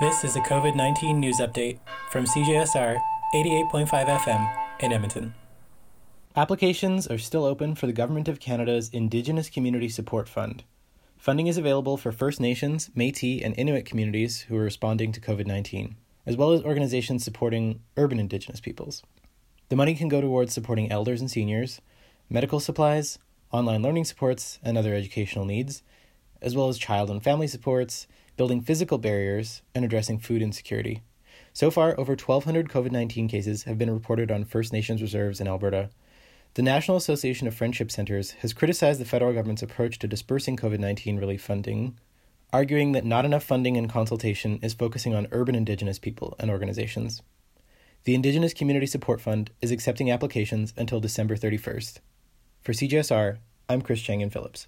This is a COVID 19 news update from CJSR 88.5 FM in Edmonton. Applications are still open for the Government of Canada's Indigenous Community Support Fund. Funding is available for First Nations, Metis, and Inuit communities who are responding to COVID 19, as well as organizations supporting urban Indigenous peoples. The money can go towards supporting elders and seniors, medical supplies, online learning supports, and other educational needs, as well as child and family supports, building physical barriers, and addressing food insecurity. So far, over 1,200 COVID 19 cases have been reported on First Nations reserves in Alberta. The National Association of Friendship Centres has criticized the federal government's approach to dispersing COVID 19 relief funding, arguing that not enough funding and consultation is focusing on urban Indigenous people and organizations. The Indigenous Community Support Fund is accepting applications until December 31st. For CJSR, I'm Chris Chang-Yen Phillips.